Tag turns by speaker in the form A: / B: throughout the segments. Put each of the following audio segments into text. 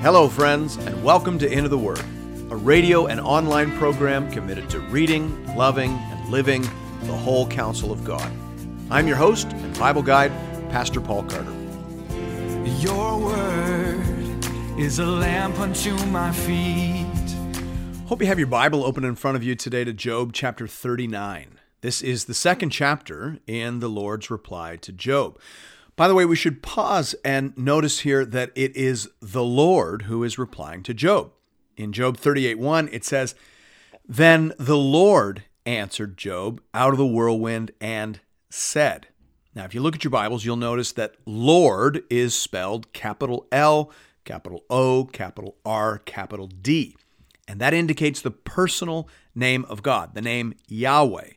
A: Hello, friends, and welcome to Into the Word, a radio and online program committed to reading, loving, and living the whole counsel of God. I'm your host and Bible guide, Pastor Paul Carter.
B: Your word is a lamp unto my feet.
A: Hope you have your Bible open in front of you today to Job chapter 39. This is the second chapter in the Lord's reply to Job. By the way, we should pause and notice here that it is the Lord who is replying to Job. In Job 38:1, it says, Then the Lord answered Job out of the whirlwind and said. Now, if you look at your Bibles, you'll notice that Lord is spelled capital L, capital O, capital R, capital D. And that indicates the personal name of God, the name Yahweh.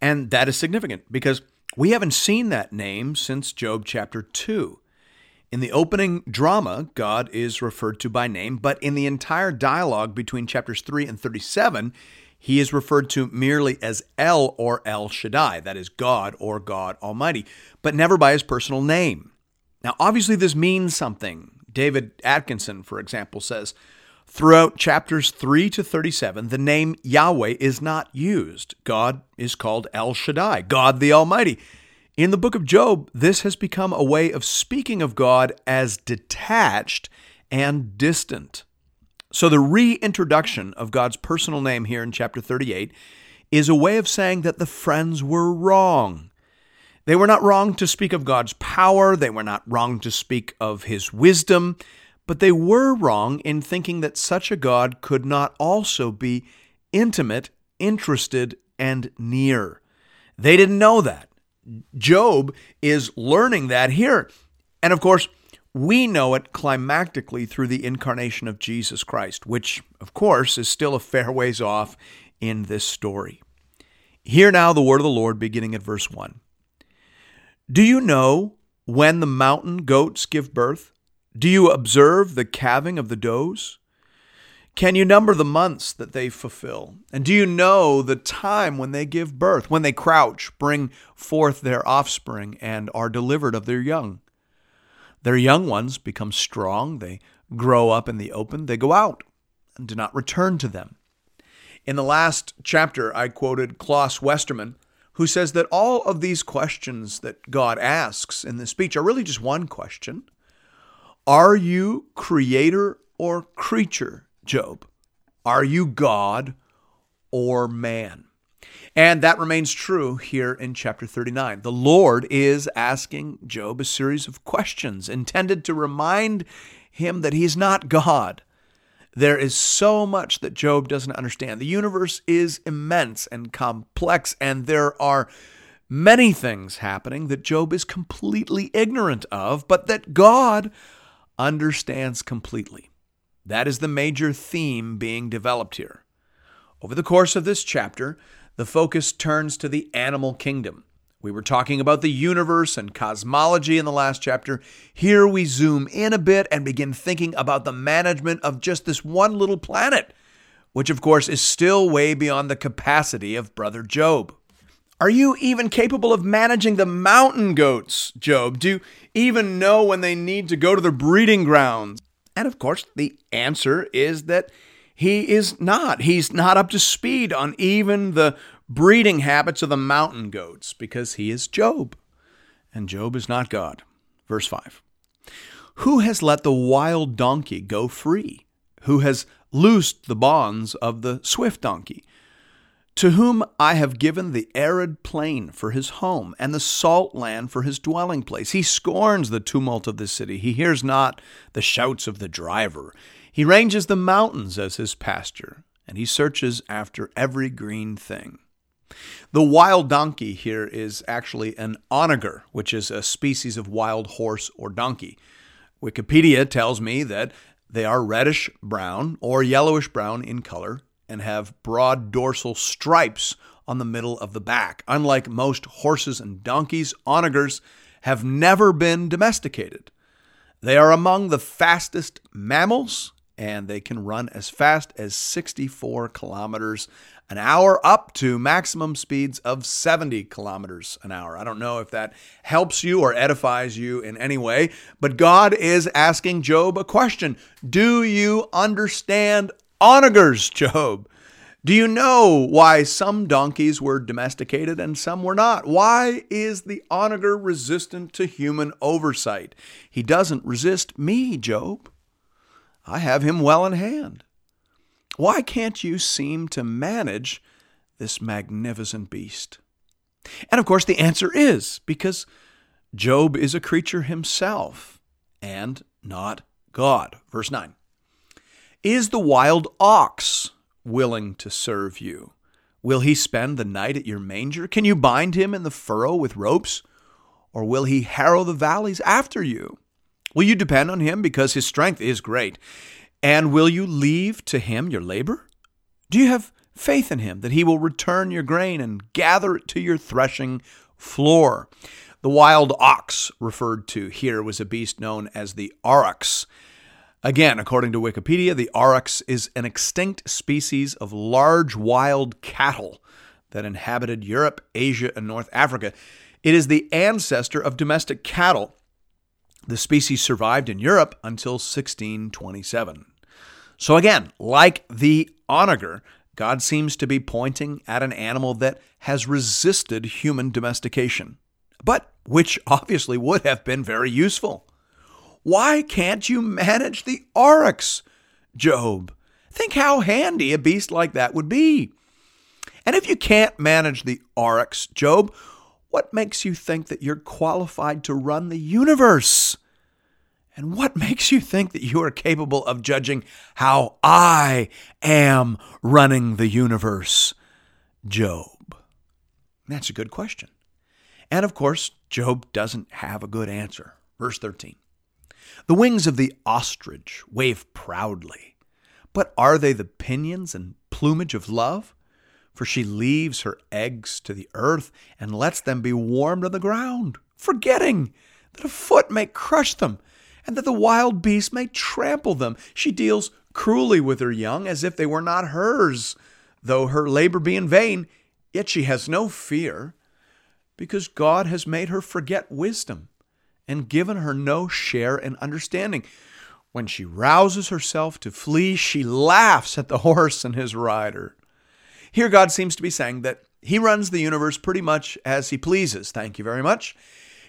A: And that is significant because we haven't seen that name since Job chapter 2. In the opening drama, God is referred to by name, but in the entire dialogue between chapters 3 and 37, he is referred to merely as El or El Shaddai, that is God or God Almighty, but never by his personal name. Now, obviously, this means something. David Atkinson, for example, says, Throughout chapters 3 to 37, the name Yahweh is not used. God is called El Shaddai, God the Almighty. In the book of Job, this has become a way of speaking of God as detached and distant. So the reintroduction of God's personal name here in chapter 38 is a way of saying that the friends were wrong. They were not wrong to speak of God's power, they were not wrong to speak of his wisdom. But they were wrong in thinking that such a God could not also be intimate, interested, and near. They didn't know that. Job is learning that here. And of course, we know it climactically through the incarnation of Jesus Christ, which, of course, is still a fair ways off in this story. Hear now the word of the Lord beginning at verse 1. Do you know when the mountain goats give birth? Do you observe the calving of the does? Can you number the months that they fulfill? And do you know the time when they give birth, when they crouch, bring forth their offspring, and are delivered of their young? Their young ones become strong, they grow up in the open, they go out and do not return to them. In the last chapter, I quoted Klaus Westermann, who says that all of these questions that God asks in this speech are really just one question are you creator or creature, Job? Are you God or man? And that remains true here in chapter 39. The Lord is asking Job a series of questions intended to remind him that he's not God. There is so much that Job doesn't understand. The universe is immense and complex, and there are many things happening that Job is completely ignorant of, but that God understands completely. That is the major theme being developed here. Over the course of this chapter, the focus turns to the animal kingdom. We were talking about the universe and cosmology in the last chapter. Here we zoom in a bit and begin thinking about the management of just this one little planet, which of course is still way beyond the capacity of brother Job. Are you even capable of managing the mountain goats, Job? Do you even know when they need to go to their breeding grounds? And of course, the answer is that he is not. He's not up to speed on even the breeding habits of the mountain goats because he is Job. And Job is not God. Verse 5 Who has let the wild donkey go free? Who has loosed the bonds of the swift donkey? To whom I have given the arid plain for his home, and the salt land for his dwelling place. He scorns the tumult of the city. He hears not the shouts of the driver. He ranges the mountains as his pasture, and he searches after every green thing. The wild donkey here is actually an onager, which is a species of wild horse or donkey. Wikipedia tells me that they are reddish brown or yellowish brown in color and have broad dorsal stripes on the middle of the back. Unlike most horses and donkeys, onagers have never been domesticated. They are among the fastest mammals and they can run as fast as 64 kilometers an hour up to maximum speeds of 70 kilometers an hour. I don't know if that helps you or edifies you in any way, but God is asking Job a question Do you understand onagers, Job? Do you know why some donkeys were domesticated and some were not? Why is the onager resistant to human oversight? He doesn't resist me, Job. I have him well in hand. Why can't you seem to manage this magnificent beast? And of course, the answer is because Job is a creature himself and not God. Verse 9 Is the wild ox willing to serve you? Will he spend the night at your manger? Can you bind him in the furrow with ropes? Or will he harrow the valleys after you? Will you depend on him because his strength is great? And will you leave to him your labor? Do you have faith in him that he will return your grain and gather it to your threshing floor? The wild ox referred to here was a beast known as the aurochs. Again, according to Wikipedia, the aurochs is an extinct species of large wild cattle that inhabited Europe, Asia, and North Africa. It is the ancestor of domestic cattle. The species survived in Europe until 1627. So, again, like the onager, God seems to be pointing at an animal that has resisted human domestication, but which obviously would have been very useful. Why can't you manage the aurochs, Job? Think how handy a beast like that would be. And if you can't manage the aurochs, Job, what makes you think that you're qualified to run the universe? And what makes you think that you are capable of judging how I am running the universe? Job. That's a good question. And of course, Job doesn't have a good answer. Verse 13 The wings of the ostrich wave proudly, but are they the pinions and plumage of love? For she leaves her eggs to the earth and lets them be warmed on the ground, forgetting that a foot may crush them and that the wild beast may trample them. She deals cruelly with her young as if they were not hers, though her labor be in vain, yet she has no fear, because God has made her forget wisdom and given her no share in understanding. When she rouses herself to flee, she laughs at the horse and his rider. Here, God seems to be saying that He runs the universe pretty much as He pleases. Thank you very much.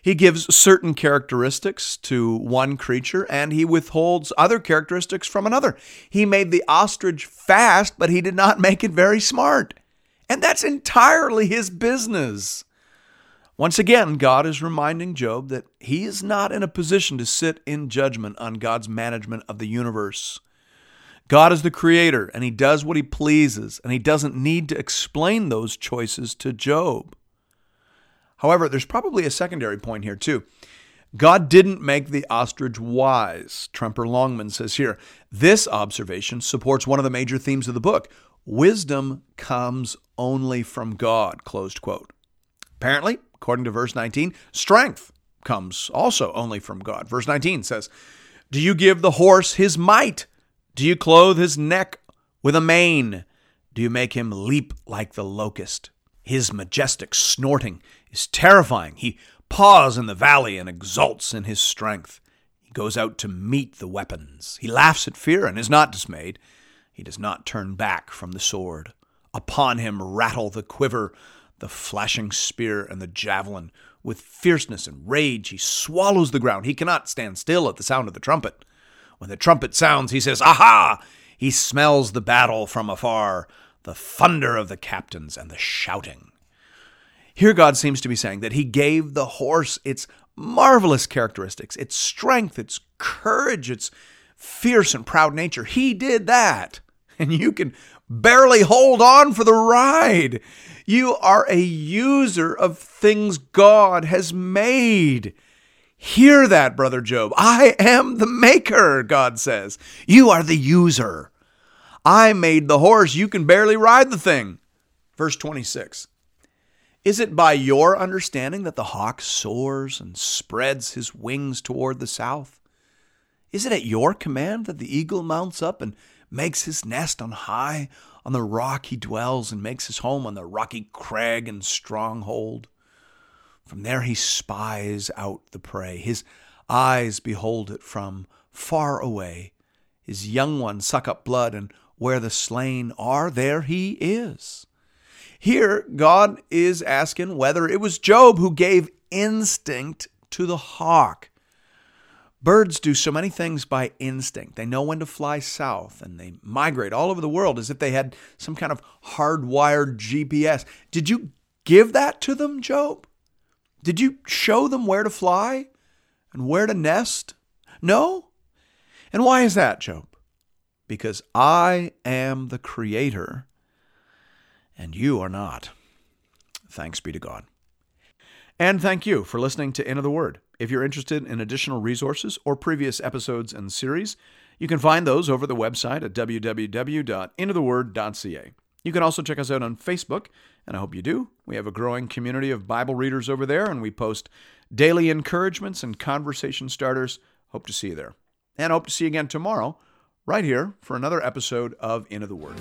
A: He gives certain characteristics to one creature and he withholds other characteristics from another. He made the ostrich fast, but he did not make it very smart. And that's entirely his business. Once again, God is reminding Job that he is not in a position to sit in judgment on God's management of the universe. God is the creator, and he does what he pleases, and he doesn't need to explain those choices to Job. However, there's probably a secondary point here, too. God didn't make the ostrich wise, Tremper Longman says here. This observation supports one of the major themes of the book wisdom comes only from God, closed quote. Apparently, according to verse 19, strength comes also only from God. Verse 19 says, Do you give the horse his might? Do you clothe his neck with a mane? Do you make him leap like the locust? His majestic snorting is terrifying. He paws in the valley and exults in his strength. He goes out to meet the weapons. He laughs at fear and is not dismayed. He does not turn back from the sword. Upon him rattle the quiver, the flashing spear, and the javelin. With fierceness and rage, he swallows the ground. He cannot stand still at the sound of the trumpet. When the trumpet sounds, he says, Aha! He smells the battle from afar the thunder of the captains and the shouting. Here, God seems to be saying that He gave the horse its marvelous characteristics, its strength, its courage, its fierce and proud nature. He did that. And you can barely hold on for the ride. You are a user of things God has made. Hear that, Brother Job. I am the maker, God says. You are the user. I made the horse, you can barely ride the thing. Verse 26. Is it by your understanding that the hawk soars and spreads his wings toward the south? Is it at your command that the eagle mounts up and makes his nest on high On the rock he dwells and makes his home on the rocky crag and stronghold. From there he spies out the prey. His eyes behold it from far away. His young ones suck up blood, and where the slain are, there he is. Here, God is asking whether it was Job who gave instinct to the hawk. Birds do so many things by instinct. They know when to fly south and they migrate all over the world as if they had some kind of hardwired GPS. Did you give that to them, Job? Did you show them where to fly and where to nest? No? And why is that, Job? Because I am the creator and you are not. Thanks be to God. And thank you for listening to Into the Word. If you're interested in additional resources or previous episodes and series, you can find those over the website at www.intotheword.ca. You can also check us out on Facebook, and I hope you do. We have a growing community of Bible readers over there, and we post daily encouragements and conversation starters. Hope to see you there. And hope to see you again tomorrow, right here, for another episode of Into the Word.